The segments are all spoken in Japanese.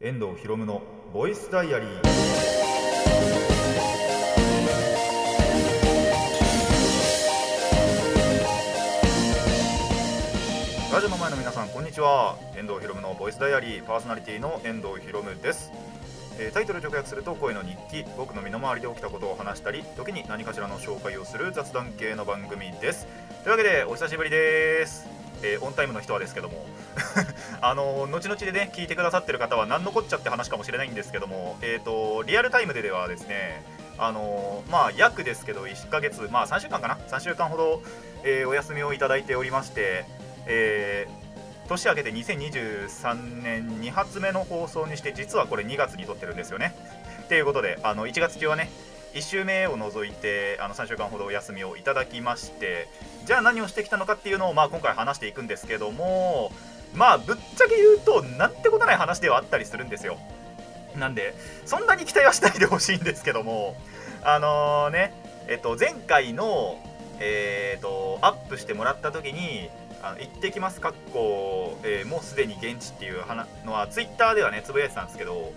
遠藤博夢のボイスダイアリー。ラジオの前の皆さんこんにちは。遠藤博夢のボイスダイアリーパーソナリティの遠藤博夢です。えータイトル直訳すると声の日記僕の身の回りで起きたことを話したり時に何かしらの紹介をする雑談系の番組です。というわけでお久しぶりです、えーオンタイムの人はですけども。あの後々でね聞いてくださってる方は何のこっちゃって話かもしれないんですけどもえっ、とリアルタイムでではですねあのまあ約ですけど1ヶ月まあ3週間かな？3週間ほど、えーお休みをいただいておりましてえー年明けて2023年2発目の放送にして実はこれ2月に撮ってるんですよね。ということであの1月中はね1週目を除いてあの3週間ほどお休みをいただきましてじゃあ何をしてきたのかっていうのを、まあ、今回話していくんですけどもまあぶっちゃけ言うとなんてことない話ではあったりするんですよ。なんでそんなに期待はしないでほしいんですけどもあのねえっと前回のえー、とアップしてもらった時に「あの行ってきます」かっこ、えーもうすでに現地っていうのはツイッターではねつぶやいてたんですけど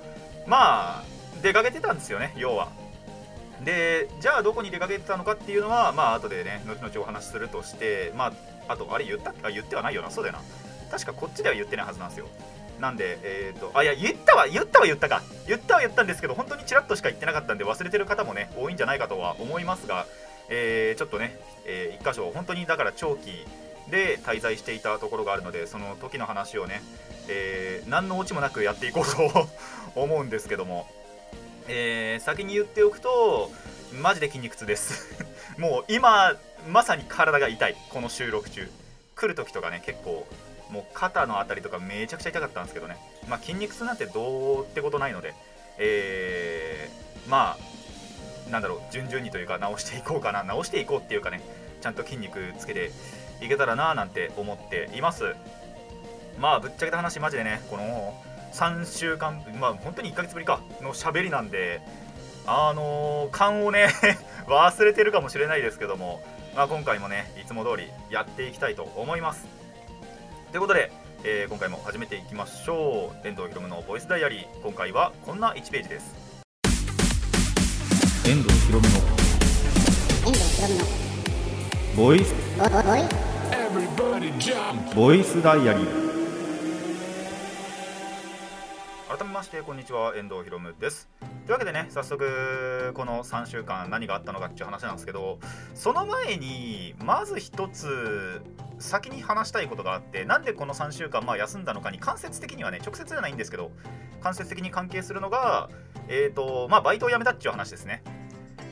まあ出かけてたんですよね要は。でじゃあどこに出かけてたのかっていうのはまあ後でね後々お話しするとしてまああとあれ言ったあ言ってはないよなそうだよな確かこっちでは言ってないはずなんですよ。なんでえっ、とあいや言ったわ言ったは言ったか。言ったは言ったんですけど本当にちらっとしか言ってなかったんで忘れてる方もね多いんじゃないかとは思いますがえーちょっとね、えー箇所本当にだから長期で滞在していたところがあるのでその時の話をね、えー何のオチもなくやっていこうと 思うんですけども、えー先に言っておくとマジで筋肉痛です。もう今まさに体が痛い。この収録中。来る時とかね結構もう肩のあたりとかめちゃくちゃ痛かったんですけどね。まあ筋肉痛なんてどうってことないのでえーまあなんだろう順々にというか直していこうかな直していこうっていうかねちゃんと筋肉つけていけたらななんて思っています。まあぶっちゃけた話マジでねこの3週間まあ本当に1ヶ月ぶりかの喋りなんであのー勘をね 忘れてるかもしれないですけども、まあ、今回もねいつも通りやっていきたいと思います。ということで、えー今回も始めていきましょう。遠藤ひろむのボイスダイアリー。今回はこんな1ページです。遠藤ひろむの。遠藤ひろむの。ボイス。ボイスダイアリー改めましてこんにちは。遠藤ひろむです。というわけでね早速この3週間何があったのかっていう話なんですけどその前にまず一つ先に話したいことがあってなんでこの3週間まあ休んだのかに間接的にはね直接じゃないんですけど間接的に関係するのがえっ、とまあバイトを辞めたっていう話ですね。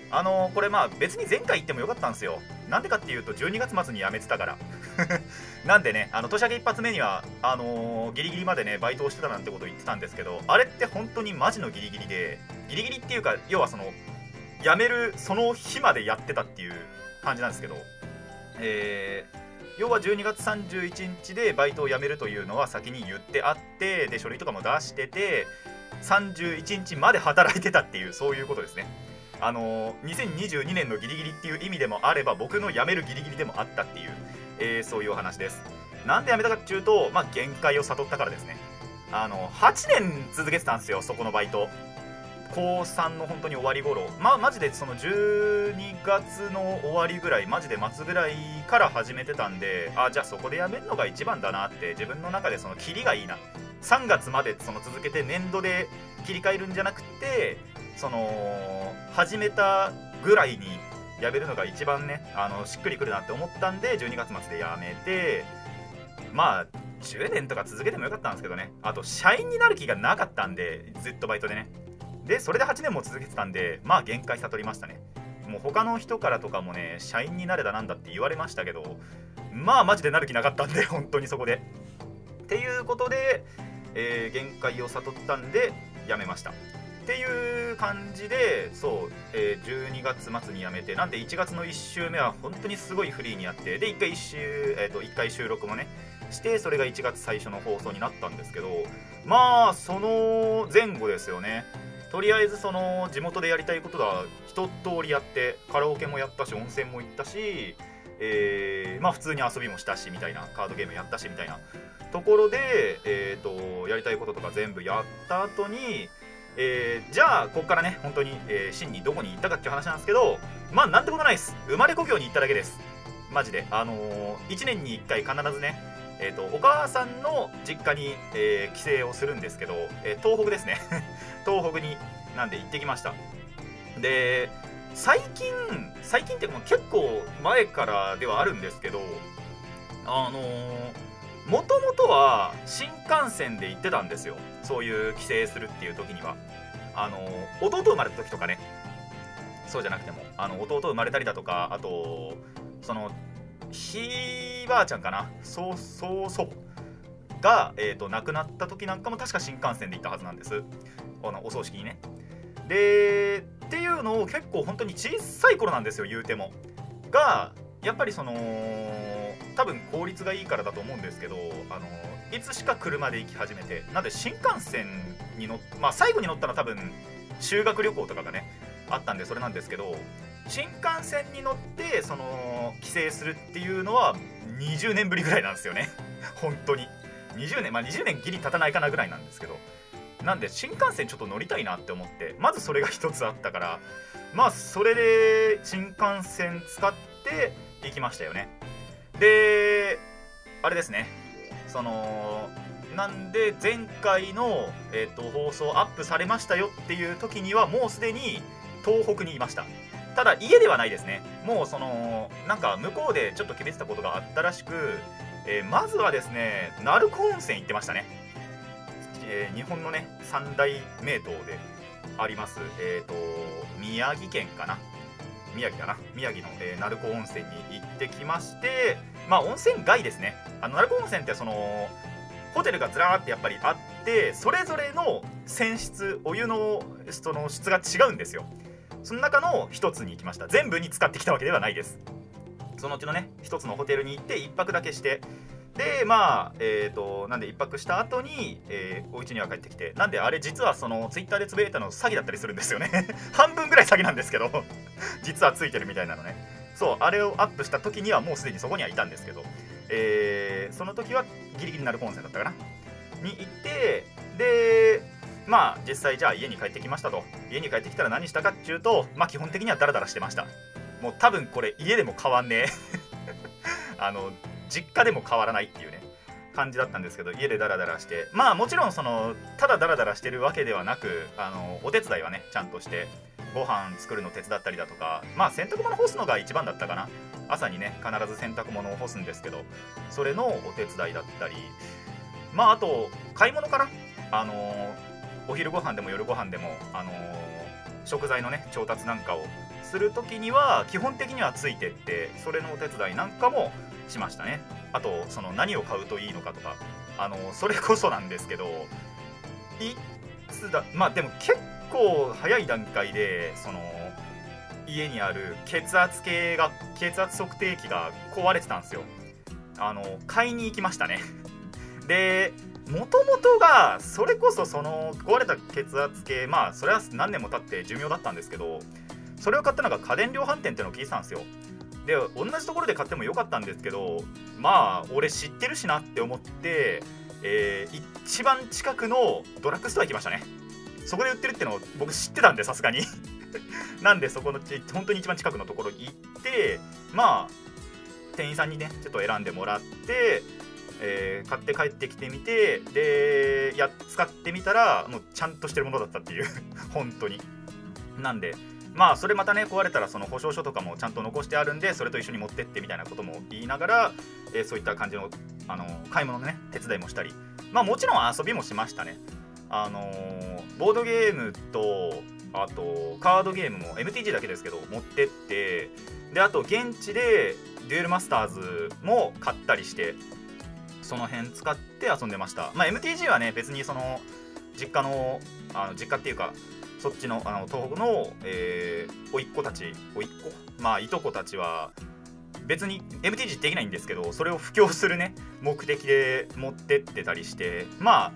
あのこれまあ別に前回言ってもよかったんですよ。なんでかっていうと12月末に辞めてたから。なんでね、あの年明け一発目にはあのーギリギリまでねバイトをしてたなんてことを言ってたんですけど、あれって本当にマジのギリギリで、ギリギリっていうか、要はその辞めるその日までやってたっていう感じなんですけど、えー要は12月31日でバイトを辞めるというのは先に言ってあって、で書類とかも出してて、31日まで働いてたっていう、そういうことですね。あのー2022年のギリギリっていう意味でもあれば、僕の辞めるギリギリでもあったっていう。えーそういうお話です。なんで辞めたかっていうと、まあ、限界を悟ったからですね。あの、8年続けてたんですよ、そこのバイト。高3の本当に終わり頃。まあ、マジでその12月の終わりぐらい、マジで末ぐらいから始めてたんで、あ、じゃあそこで辞めるのが一番だなって、自分の中でそのキリがいいな。3月までその続けて年度で切り替えるんじゃなくて、その、始めたぐらいに辞めるのが一番ねあのしっくりくるなって思ったんで12月末で辞めてまあ10年とか続けてもよかったんですけどね。あと社員になる気がなかったんでずっとバイトでね。でそれで8年も続けてたんでまあ限界悟りましたね。もう他の人からとかもね社員になれだなんだって言われましたけどまあマジでなる気なかったんで本当にそこで。っていうことで、えー限界を悟ったんで辞めました。っていう感じでそう、えー12月末に辞めてなんで1月の1週目は本当にすごいフリーにやってで1回1週、えー、と1回収録もねしてそれが1月最初の放送になったんですけどまあその前後ですよね。とりあえずその地元でやりたいことが一通りやってカラオケもやったし温泉も行ったし、えーまあ普通に遊びもしたしみたいなカードゲームやったしみたいなところで、えー、とやりたいこととか全部やった後に、えーじゃあここからね本当に、えー真にどこに行ったかっていう話なんですけどまあなんてことないです。生まれ故郷に行っただけです。マジで。あのー、1年に1回必ずねえー、とお母さんの実家に、えー帰省をするんですけど、えー東北ですね。東北になんで行ってきました。で最近最近っていうかもう結構前からではあるんですけどあのもともとは新幹線で行ってたんですよ。そういう帰省するっていう時にはあの弟生まれた時とかねそうじゃなくてもあの弟生まれたりだとかあとそのひいばあちゃんかなそうそう祖母が、えー、と亡くなった時なんかも確か新幹線で行ったはずなんです。あのお葬式にね。でっていうのを結構本当に小さい頃なんですよ言うても。がやっぱりその多分効率がいいからだと思うんですけどあのいつしか車で行き始めてなんで新幹線に乗っまあ最後に乗ったのは多分修学旅行とかがねあったんでそれなんですけど新幹線に乗ってその帰省するっていうのは20年ぶりぐらいなんですよね。本当に。20年まあ20年ギリ経たないかなぐらいなんですけど。なんで新幹線ちょっと乗りたいなって思ってまずそれが一つあったからまあそれで新幹線使って行きましたよね。であれですね。そのなんで前回の、えー、と放送アップされましたよっていう時にはもうすでに東北にいました。ただ家ではないですね。もうそのなんか向こうでちょっと決めてたことがあったらしく、えーまずはですね鳴子温泉行ってましたね、えー日本のね三大名湯でありますえっ、と宮城県かな。宮城かな。宮城の、え鳴子温泉に行ってきましてまあ温泉街ですね。あの鳴子温泉ってそのホテルがずらーってやっぱりあってそれぞれの泉質お湯のその質が違うんですよ。その中の一つに行きました。全部に使ってきたわけではないです。そのうちのね一つのホテルに行って一泊だけして。でまあえー、となんで一泊した後に、えーお家には帰ってきて。なんであれ実はそのツイッターでつぶやいたの詐欺だったりするんですよね。半分ぐらい詐欺なんですけど。実はついてるみたいなのね。そうあれをアップした時にはもうすでにそこにはいたんですけど、えーその時はギリギリなる温泉だったかな。に行ってでまあ実際じゃあ家に帰ってきましたと。家に帰ってきたら何したかっていうとまあ基本的にはダラダラしてました。もう多分これ家でも変わんねえ。あの実家でも変わらないっていうね感じだったんですけど家でダラダラして。まあもちろんそのただダラダラしてるわけではなくあのお手伝いはねちゃんとして。ご飯作るの手伝ったりだとかまあ洗濯物干すのが一番だったかな。朝にね必ず洗濯物を干すんですけどそれのお手伝いだったりまああと買い物かなあのお昼ご飯でも夜ご飯でもあの食材のね調達なんかをする時には基本的にはついてってそれのお手伝いなんかもしましたね。あとその何を買うといいのかとかあのそれこそなんですけどいつだまあでも結構早い段階でその家にある血圧計が血圧測定器が壊れてたんですよ。あの買いに行きましたね。でもともとがそれこそその壊れた血圧計まあそれは何年も経って寿命だったんですけどそれを買ったのが家電量販店ってのを聞いてたんですよ。で同じところで買ってもよかったんですけどまあ俺知ってるしなって思って、えー一番近くのドラッグストア行きましたね。そこで売ってるっていうのを僕知ってたんでさすがに。なんでそこのち本当に一番近くのところに行ってまあ店員さんにねちょっと選んでもらって、えー買って帰ってきてみてでや使ってみたらもうちゃんとしてるものだったっていう。本当に。なんでまあそれまたね壊れたらその保証書とかもちゃんと残してあるんでそれと一緒に持ってってみたいなことも言いながら、えーそういった感じのあの買い物のね手伝いもしたり。まあもちろん遊びもしましたね。あのーボードゲームとあとカードゲームも MTG だけですけど持ってってであと現地でデュエルマスターズも買ったりしてその辺使って遊んでました。まあ MTG はね別にその実家のあの実家っていうかそっちのあの東北の、えー、おいっ子たちおいっ子？まあいとこたちは別に MTG できないんですけどそれを布教するね目的で持ってってたりしてまあ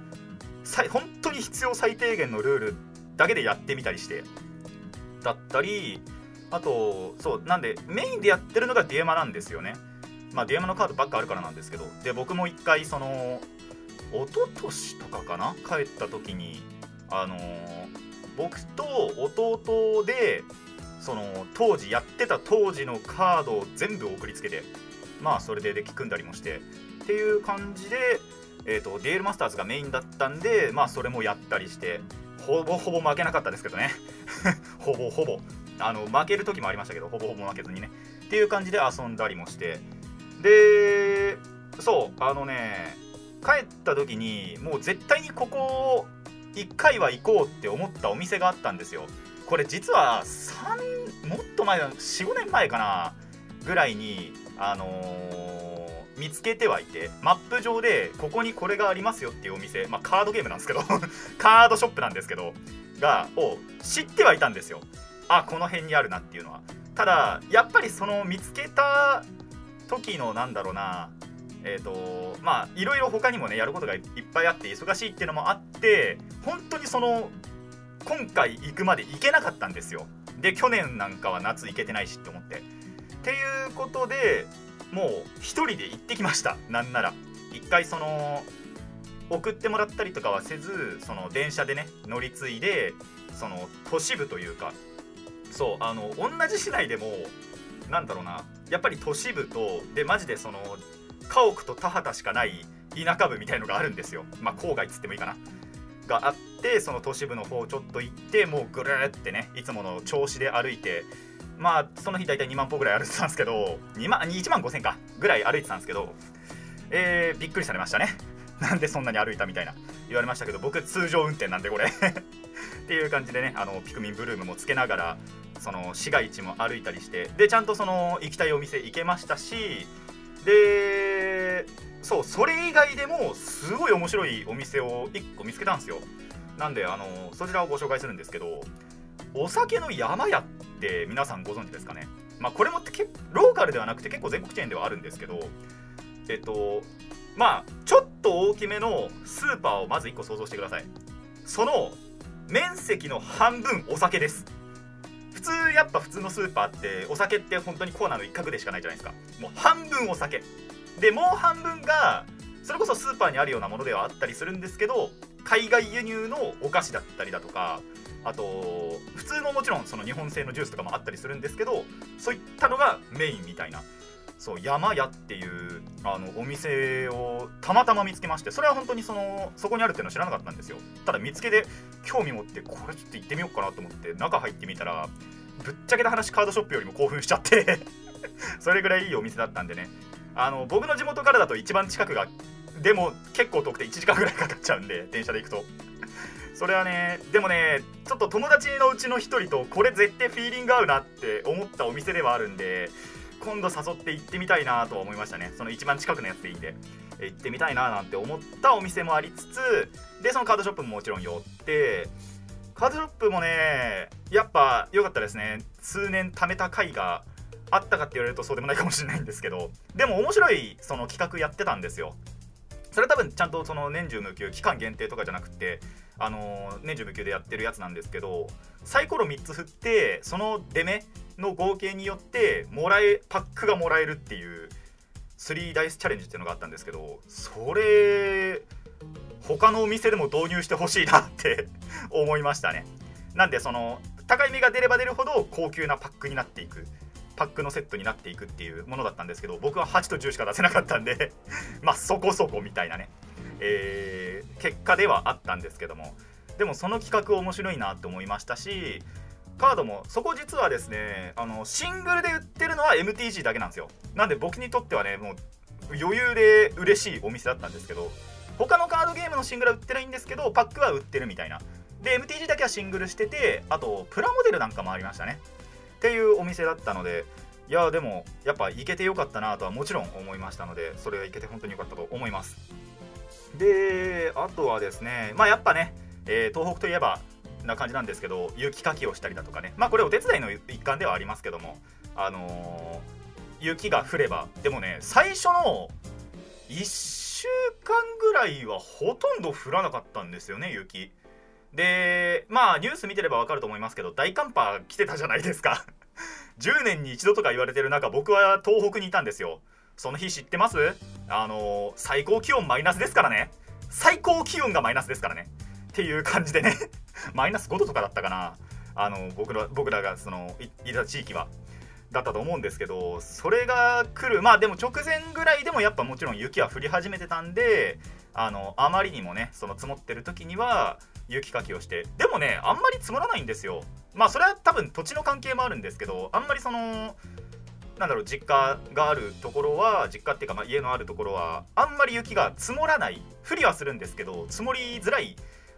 本当に必要最低限のルールだけでやってみたりして。だったりあとそうなんでメインでやってるのがディエマなんですよね。まあディエマのカードばっかあるからなんですけど。で僕も一回その一昨年とかかな？帰った時にあのー僕と弟でその当時やってた当時のカードを全部送りつけて。まあそれでデッキ組んだりもして。っていう感じで、えー、とデールマスターズがメインだったんでまあそれもやったりしてほぼほぼ負けなかったですけどね。ほぼほぼ。あの負ける時もありましたけどほぼほぼ負けずにね。っていう感じで遊んだりもして。でそうあのね帰った時にもう絶対にここを1回は行こうって思ったお店があったんですよ。これ実は3もっと前45年前かなぐらいにあのー見つけてはいてマップ上でここにこれがありますよっていうお店まあカードゲームなんですけど カードショップなんですけどがを知ってはいたんですよ。あこの辺にあるなっていうのは。ただやっぱりその見つけた時のなんだろうなえーとまあいろいろ他にもねやることがいっぱいあって忙しいっていうのもあって本当にその今回行くまで行けなかったんですよ。で去年なんかは夏行けてないしって思って。っていうことでもう一人で行ってきました。なんなら。一回その送ってもらったりとかはせずその電車でね乗り継いでその都市部というか。そうあの同じ市内でもなんだろうな。やっぱり都市部とでマジでその家屋と田畑しかない田舎部みたいのがあるんですよ。まあ郊外っつってもいいかな。があってその都市部の方ちょっと行ってもうぐるーってねいつもの調子で歩いてまあその日大体2万歩ぐらい歩いてたんですけど2万1万5000かぐらい歩いてたんですけどえー、びっくりされましたね。なんでそんなに歩いたみたいな。言われましたけど僕通常運転なんでこれ。っていう感じでねあのピクミンブルームもつけながらその市街地も歩いたりしてでちゃんとその行きたいお店行けましたしでそうそれ以外でもすごい面白いお店を1個見つけたんですよ。なんであのそちらをご紹介するんですけどお酒の山屋って皆さんご存知ですかね？まあこれもけローカルではなくて結構全国チェーンではあるんですけどえっとまあちょっと大きめのスーパーをまず1個想像してください。その面積の半分お酒です。普通やっぱ普通のスーパーってお酒って本当にコーナーの一角でしかないじゃないですか。もう半分お酒。でもう半分がそれこそスーパーにあるようなものではあったりするんですけど海外輸入のお菓子だったりだとかあと普通のもちろんその日本製のジュースとかもあったりするんですけどそういったのがメインみたいなそう山屋っていうあのお店をたまたま見つけましてそれは本当にそのそこにあるっていうのは知らなかったんですよ。ただ見つけて興味持ってこれちょっと行ってみようかなと思って中入ってみたらぶっちゃけた話カードショップよりも興奮しちゃって それぐらいいいお店だったんでね。あの僕の地元からだと一番近くがでも結構遠くて1時間ぐらいかかっちゃうんで電車で行くと。それはねでもねちょっと友達のうちの一人とこれ絶対フィーリング合うなって思ったお店ではあるんで今度誘って行ってみたいなと思いましたね。その一番近くのやつでいいんで。行ってみたいななんて思ったお店もありつつでそのカードショップももちろん寄ってカードショップもねやっぱ良かったですね。数年貯めた回があったかって言われるとそうでもないかもしれないんですけどでも面白いその企画やってたんですよ。それは多分ちゃんとその年中無休期間限定とかじゃなくてあのー年中無休でやってるやつなんですけどサイコロ3つ振ってその出目の合計によってもらえパックがもらえるっていう3ダイスチャレンジっていうのがあったんですけどそれ他のお店でも導入してほしいなって思いましたね。なんでその高い目が出れば出るほど高級なパックになっていく。パックのセットになっていくっていうものだったんですけど僕は8と10しか出せなかったんで まあそこそこみたいなね、えー結果ではあったんですけどもでもその企画面白いなって思いましたしカードもそこ実はですねあのシングルで売ってるのは MTG だけなんですよ。なんで僕にとってはねもう余裕で嬉しいお店だったんですけど他のカードゲームのシングルは売ってないんですけどパックは売ってるみたいな。で MTG だけはシングルしててあとプラモデルなんかもありましたね。っていうお店だったのでいやでもやっぱ行けてよかったなとはもちろん思いましたのでそれは行けて本当によかったと思います。であとはですねまあやっぱね、えー東北といえばな感じなんですけど雪かきをしたりだとかね。まあこれお手伝いの一環ではありますけどもあのー雪が降ればでもね最初の1週間ぐらいはほとんど降らなかったんですよね雪。でまあニュース見てればわかると思いますけど大寒波来てたじゃないですか。10年に一度とか言われてる中僕は東北にいたんですよ。その日知ってます？あのー最高気温マイナスですからね。最高気温がマイナスですからね。っていう感じでね。マイナス5度とかだったかな。あの僕ら僕らがそのいいた地域は。だったと思うんですけどそれが来る。まあでも直前ぐらいでもやっぱもちろん雪は降り始めてたんであのあまりにもねその積もってる時には雪かきをして。でもねあんまり積もらないんですよ。まあそれは多分土地の関係もあるんですけどあんまりそのなんだろう実家があるところは実家っていうか、まあ、家のあるところはあんまり雪が積もらない降りはするんですけど積もりづらい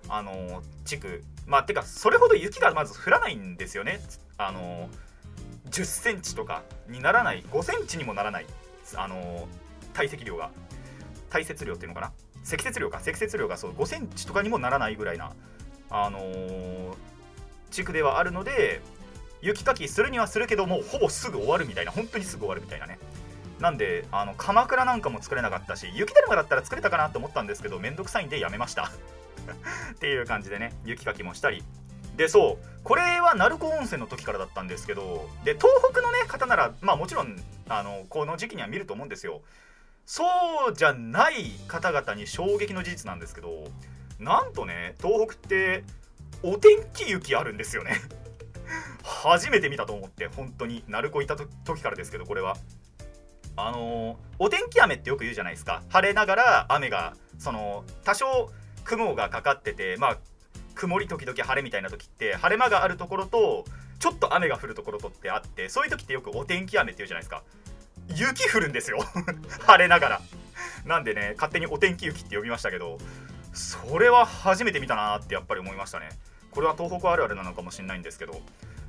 あの地区。まあてかそれほど雪がまず降らないんですよね。あの10センチとかにならない5センチにもならないあの堆積量が。堆積量っていうのかな？積雪量か。積雪量がそう5センチとかにもならないぐらいなあの地区ではあるので雪かきするにはするけどもうほぼすぐ終わるみたいな本当にすぐ終わるみたいなね。なんであの鎌倉なんかも作れなかったし雪だるまだったら作れたかなと思ったんですけどめんどくさいんでやめました。っていう感じでね雪かきもしたり。でそうこれは鳴子温泉の時からだったんですけどで東北のね方ならまあもちろんあのこの時期には見ると思うんですよ。そうじゃない方々に衝撃の事実なんですけどなんとね東北ってお天気雪あるんですよね。初めて見たと思って本当に鳴子いた時からですけどこれは。あのーお天気雨ってよく言うじゃないですか。晴れながら雨がその多少雲がかかっててまあ曇り時々晴れみたいな時って晴れ間があるところとちょっと雨が降るところとってあってそういう時ってよくお天気雨って言うじゃないですか。雪降るんですよ。晴れながら。なんでね勝手にお天気雪って呼びましたけどそれは初めて見たなってやっぱり思いましたね。これは東北あるあるなのかもしれないんですけど、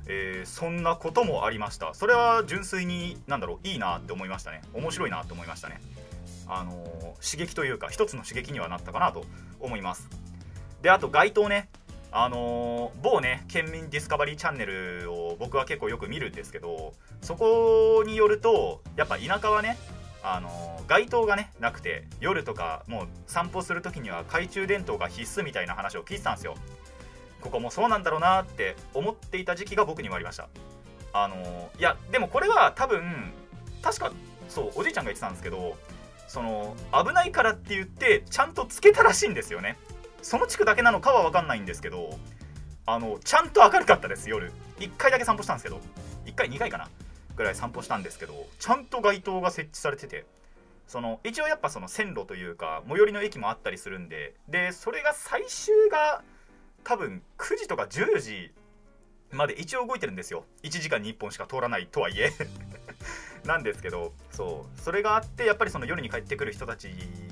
えーそんなこともありました。それは純粋になんだろういいなって思いましたね。面白いなって思いましたね。あのー刺激というか一つの刺激にはなったかなと思います。であと街灯ね。あのー某ね県民ディスカバリーチャンネルを僕は結構よく見るんですけどそこによるとやっぱ田舎はねあの街灯がねなくて夜とかもう散歩する時には懐中電灯が必須みたいな話を聞いてたんですよ。ここもそうなんだろうなって思っていた時期が僕にもありました。あのいやでもこれは多分確かそうおじいちゃんが言ってたんですけどその危ないからって言ってちゃんとつけたらしいんですよね。その地区だけなのかは分かんないんですけどあのちゃんと明るかったです夜。1回だけ散歩したんですけど1回2回かなぐらい散歩したんですけどちゃんと街灯が設置されててその一応やっぱその線路というか最寄りの駅もあったりするんででそれが最終が多分9時とか10時まで一応動いてるんですよ。1時間に1本しか通らないとはいえ。なんですけどそう。それがあってやっぱりその夜に帰ってくる人たち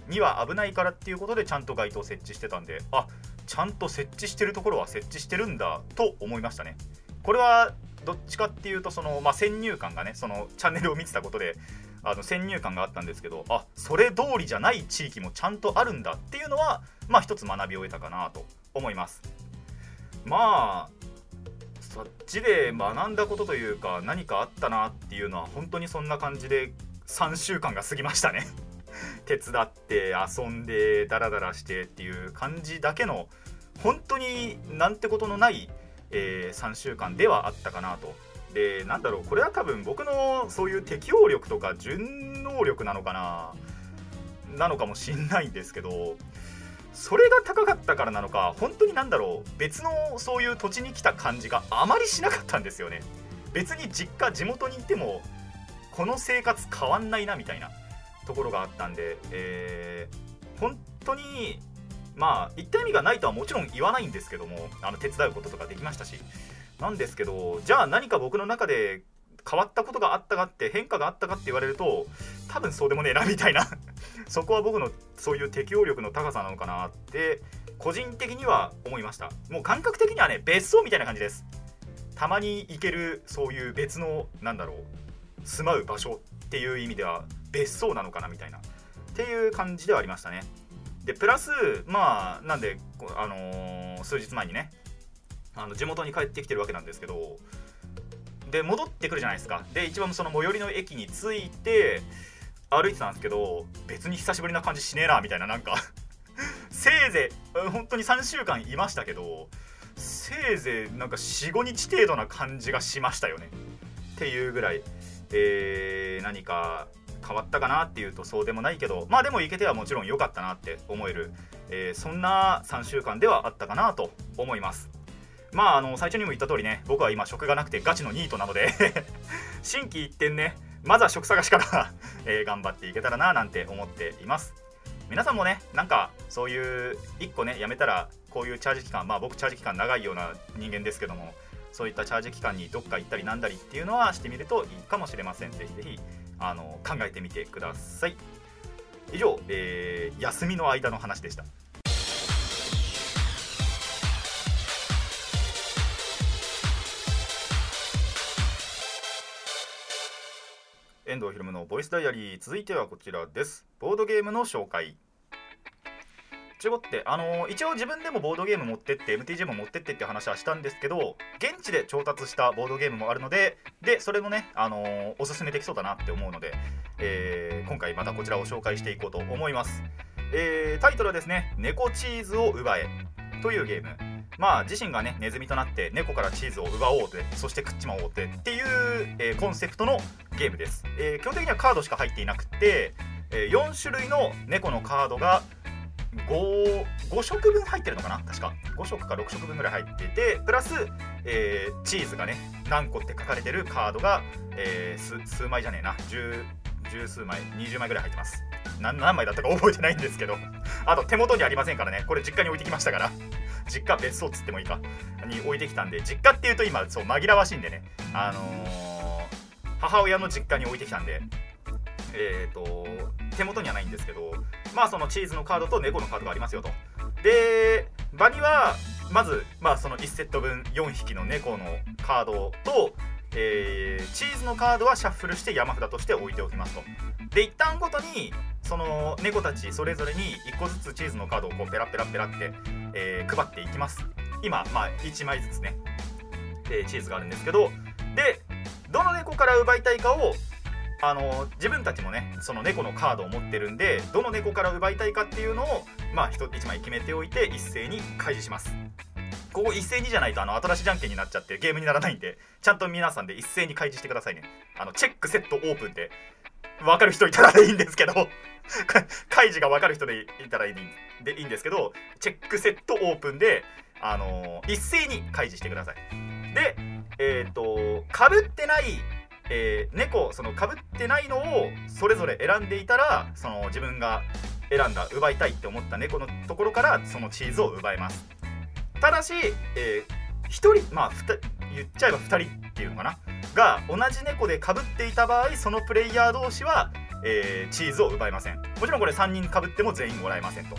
には危ないからっていうことでちゃんと街灯設置してたんであちゃんと設置してるところは設置してるんだと思いましたね。これはどっちかっていうとその、まあ、先入観がねそのチャンネルを見てたことであの先入観があったんですけどあそれ通りじゃない地域もちゃんとあるんだっていうのはまあ一つ学びを得たかなと思います。まあそっちで学んだことというか何かあったなっていうのは本当にそんな感じで3週間が過ぎましたね。手伝って遊んでダラダラしてっていう感じだけの本当になんてことのない、えー3週間ではあったかなと。でなんだろうこれは多分僕のそういう適応力とか順応力なのかななのかもしんないんですけどそれが高かったからなのか本当になんだろう別のそういう土地に来た感じがあまりしなかったんですよね。別に実家地元にいてもこの生活変わんないなみたいなところがあったんで、えー本当にまあ言った意味がないとはもちろん言わないんですけどもあの手伝うこととかできましたし。なんですけどじゃあ何か僕の中で変わったことがあったかって変化があったかって言われると多分そうでもねえなみたいな。そこは僕のそういう適応力の高さなのかなって個人的には思いました。もう感覚的にはね別荘みたいな感じです。たまに行けるそういう別のなんだろう住まう場所っていう意味では別荘なのかなみたいな。っていう感じではありましたね。でプラスまあなんで、あのー数日前にねあの地元に帰ってきてるわけなんですけどで戻ってくるじゃないですか。で一番その最寄りの駅に着いて歩いてたんですけど別に久しぶりな感じしねえなみたいななんか。せいぜい本当に3週間いましたけどせいぜいなんか45日程度な感じがしましたよね。っていうぐらい、えー何か変わったかなっていうとそうでもないけどまあでもいけてはもちろん良かったなって思える、えーそんな3週間ではあったかなと思います。まああの最初にも言った通りね僕は今職がなくてガチのニートなので 心機一転ねまずは職探しから、えー頑張っていけたらななんて思っています。皆さんもねなんかそういう1個ねやめたらこういうチャージ期間まあ僕チャージ期間長いような人間ですけどもそういったチャージ期間にどっか行ったりなんだりっていうのはしてみるといいかもしれません。ぜひぜひあの考えてみてください。以上、えー休みの間の話でした。遠藤ひろむのボイスダイアリー。続いてはこちらです。ボードゲームの紹介。ちごってあのー一応自分でもボードゲーム持ってって MTG も持ってってって話はしたんですけど現地で調達したボードゲームもあるのででそれもね、あのーおすすめできそうだなって思うので、えー今回またこちらを紹介していこうと思います、えータイトルはですね「猫チーズを奪え」というゲーム。まあ自身がねネズミとなって猫からチーズを奪おうでそして食っちまおうってっていう、えーコンセプトのゲームです、えー基本的にはカードしか入っていなくて、え4種類の猫のカードが 5, 5色分入ってるのかな確か。5色か6色分ぐらい入っててプラス、えーチーズがね何個って書かれてるカードが、えー数数枚じゃねえな 10, 10数枚20枚ぐらい入ってます。何枚だったか覚えてないんですけど。あと手元にありませんからね。これ実家に置いてきましたから。実家別荘っつってもいいか。に置いてきたんで。実家っていうと今そう紛らわしいんでね。あのー母親の実家に置いてきたんで。えっ、と手元にはないんですけど。まあそのチーズのカードと猫のカードがありますよと。で場にはまずまあその1セット分4匹の猫のカードと、えーチーズのカードはシャッフルして山札として置いておきますと。で一旦ごとにその猫たちそれぞれに1個ずつチーズのカードをこうペラペラペラって、えー配っていきます。今まあ1枚ずつね、えーチーズがあるんですけど。でどの猫から奪いたいかをあの自分たちもねその猫のカードを持ってるんでどの猫から奪いたいかっていうのをまあ 1, 枚決めておいて一斉に開示します。ここ一斉にじゃないとあの新しいじゃんけんになっちゃってゲームにならないんでちゃんと皆さんで一斉に開示してくださいね。あのチェックセットオープンって分かる人いたらいいんですけど 開示が分かる人でいたらいいでいいんですけどチェックセットオープンであの一斉に開示してください。でえっ、とかぶってないえー猫そのかぶってないのをそれぞれ選んでいたらその自分が選んだ奪いたいって思った猫のところからそのチーズを奪えます。ただし、え1人まあ言っちゃえば2人っていうのかな？が同じ猫でかぶっていた場合そのプレイヤー同士は、えーチーズを奪えません。もちろんこれ3人かぶっても全員もらえませんと。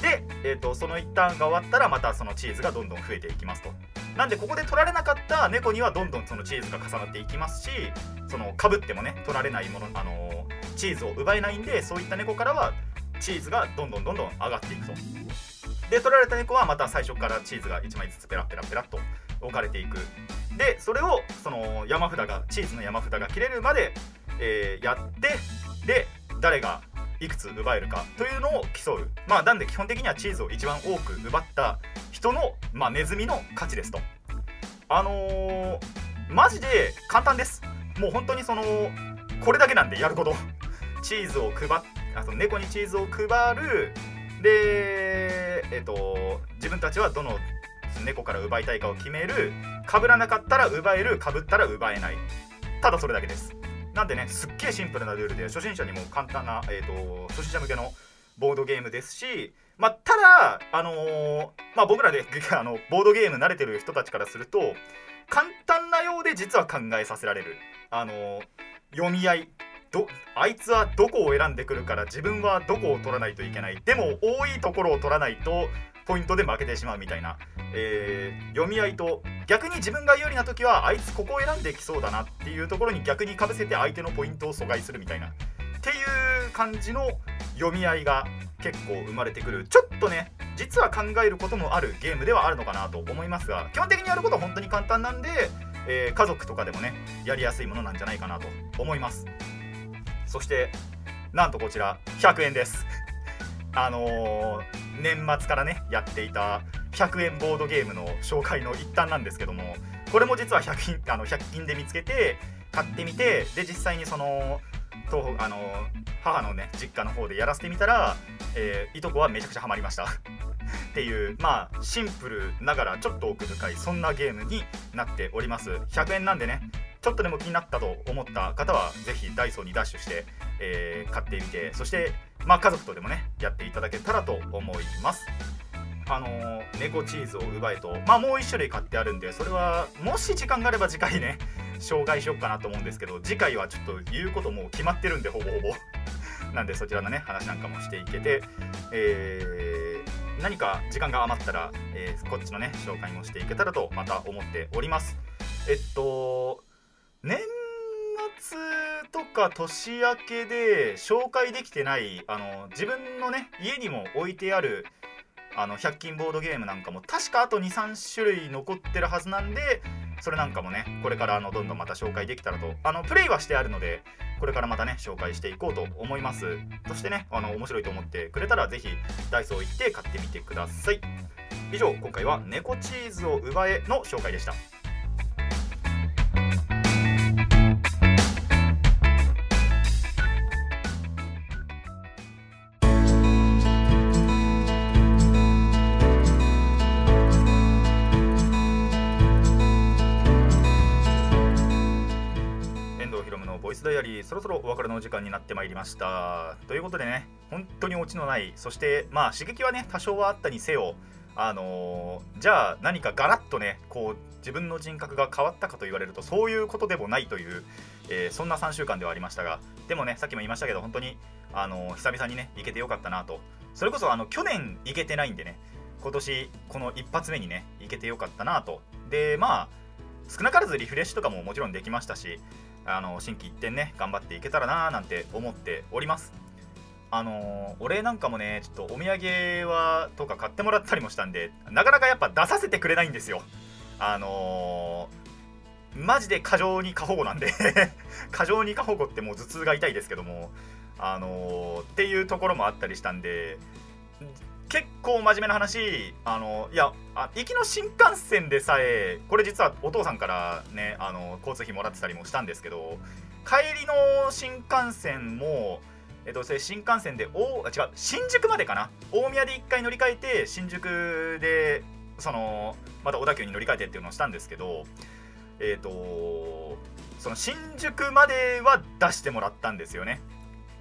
で、えー、とその一ターンが終わったらまたそのチーズがどんどん増えていきますと。なんでここで取られなかった猫にはどんどんそのチーズが重なっていきますしそのかぶってもね取られないもの、あのーチーズを奪えないんでそういった猫からはチーズがどんどんどんどん上がっていくと。で取られた猫はまた最初からチーズが1枚ずつペラペラペラっと置かれていく。でそれをその山札がチーズの山札が切れるまで、えーやってで誰がいくつ奪えるかというのを競う。まあなんで基本的にはチーズを一番多く奪った人の、まあ、ネズミの勝ちですと。あのーマジで簡単です。もう本当にそのこれだけなんでやること。チーズを配っあその猫にチーズを配るでえっ、と自分たちはどの猫から奪いたいかを決める被らなかったら奪える被ったら奪えない。ただそれだけです。なんでねすっげえシンプルなルールで初心者にも簡単な、えー、と初心者向けのボードゲームですしまあただあのーまあ僕らで あのボードゲーム慣れてる人たちからすると簡単なようで実は考えさせられる。あのー読み合い。どあいつはどこを選んでくるから自分はどこを取らないといけない。でも多いところを取らないとポイントで負けてしまうみたいな、えー読み合いと逆に自分が有利な時はあいつここを選んできそうだなっていうところに逆にかぶせて相手のポイントを阻害するみたいな。っていう感じの読み合いが結構生まれてくる。ちょっとね実は考えることもあるゲームではあるのかなと思いますが基本的にやることは本当に簡単なんで、えー家族とかでもねやりやすいものなんじゃないかなと思います。そしてなんとこちら100円です。あのー年末からねやっていた100円ボードゲームの紹介の一端なんですけどもこれも実は100均あの100均で見つけて買ってみてで実際にその東あの母のね実家の方でやらせてみたら、えーいとこはめちゃくちゃハマりました。っていうまあシンプルながらちょっと奥深いそんなゲームになっております。100円なんでねちょっとでも気になったと思った方はぜひダイソーにダッシュして、えー買ってみてそしてまあ家族とでもねやっていただけたらと思います。あの猫チーズを奪えとまあもう1種類買ってあるんでそれはもし時間があれば次回ね 紹介しようかなと思うんですけど次回はちょっと言うこともう決まってるんでほぼほぼ。なんでそちらのね話なんかもしていけて、えー何か時間が余ったら、えーこっちのね紹介もしていけたらとまた思っております。えっと年末とか年明けで紹介できてないあの自分のね家にも置いてあるあの100均ボードゲームなんかも確かあと23種類残ってるはずなんでそれなんかもねこれからあのどんどんまた紹介できたらとあのプレイはしてあるのでこれからまたね紹介していこうと思います。そしてねあの面白いと思ってくれたら是非ダイソー行って買ってみてください。以上今回は猫チーズを奪えの紹介でした。ろむのボイスダイアリーそろそろお別れのお時間になってまいりました。ということでね本当にオチのないそしてまあ刺激はね多少はあったにせよあのーじゃあ何かガラッとねこう自分の人格が変わったかと言われるとそういうことでもないという、えーそんな3週間ではありましたがでもねさっきも言いましたけど本当に、あのー久々にね行けてよかったなと。それこそあの去年行けてないんでね今年この一発目にね行けてよかったなと。でまあ少なからずリフレッシュとかももちろんできましたしあの心機一転ね頑張っていけたらなーなんて思っております。あのーお礼なんかもねちょっとお土産はとか買ってもらったりもしたんでなかなかやっぱ出させてくれないんですよ。あのーマジで過剰に過保護なんで 過剰に過保護ってもう頭痛が痛いですけどもあのーっていうところもあったりしたんで結構真面目な話あのいやあ行きの新幹線でさえこれ実はお父さんからねあの交通費もらってたりもしたんですけど帰りの新幹線もえっと新幹線でお違う新宿までかな？大宮で1回乗り換えて新宿でそのまた小田急に乗り換えてっていうのをしたんですけどえっ、とその新宿までは出してもらったんですよね。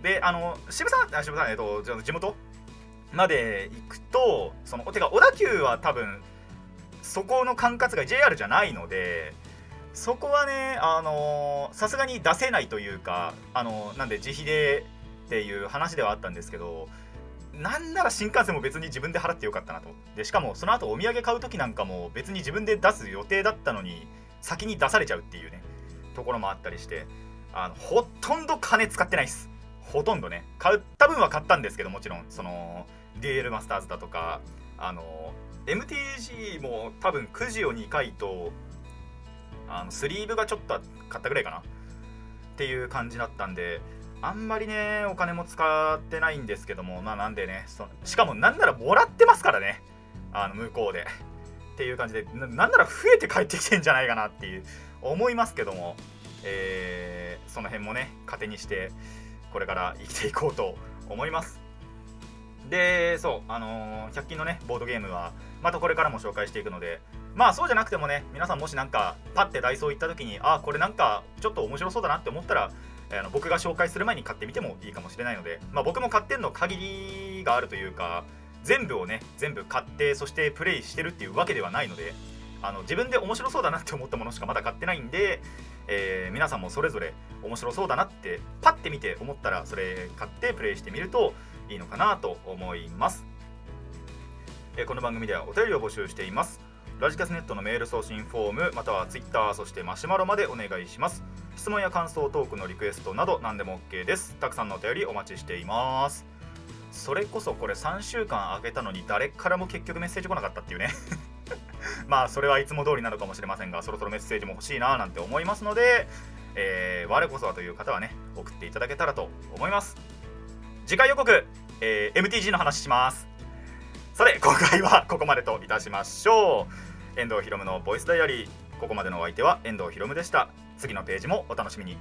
であの渋沢渋沢えっ、と地元？まで行くとそのてか小田急は多分そこの管轄が JR じゃないのでそこはねあのさすがに出せないというかあのなんで自費でっていう話ではあったんですけどなんなら新幹線も別に自分で払ってよかったなと。でしかもその後お土産買う時なんかも別に自分で出す予定だったのに先に出されちゃうっていうねところもあったりしてあのほとんど金使ってないっす。ほとんどね買った分は買ったんですけどもちろんその DL マスターズだとかあの MTG も多分くじを2回とあのスリーブがちょっと買ったぐらいかな。っていう感じだったんであんまりねお金も使ってないんですけどもまあなんでねそしかもなんならもらってますからね。あの向こうで。っていう感じでななんなら増えて帰ってきてんじゃないかなっていう思いますけども、えーその辺もね糧にしてこれから生きていこうと思います。でそうあのー100均のねボードゲームはまたこれからも紹介していくのでまあそうじゃなくてもね皆さんもしなんかパッてダイソー行った時にあこれなんかちょっと面白そうだなって思ったらあの僕が紹介する前に買ってみてもいいかもしれないので、まあ、僕も買ってんの限りがあるというか全部をね全部買ってそしてプレイしてるっていうわけではないのであの自分で面白そうだなって思ったものしかまだ買ってないんで、えー皆さんもそれぞれ面白そうだなってパッて見て思ったらそれ買ってプレイしてみるといいのかなと思います、えーこの番組ではお便りを募集しています。ラジキャスネットのメール送信フォームまたは Twitter そしてマシュマロまでお願いします。質問や感想トークのリクエストなど何でも OK です。たくさんのお便りお待ちしています。それこそこれ3週間空けたのに誰からも結局メッセージ来なかったっていうね。まあそれはいつも通りなのかもしれませんがそろそろメッセージも欲しいななんて思いますので、えー我こそはという方はね送っていただけたらと思います。次回予告、えー MTG の話します。さて今回は ここまでといたしましょう。遠藤ひろむのボイスダイアリー。ここまでのお相手は遠藤ひろむでした。次のページもお楽しみに。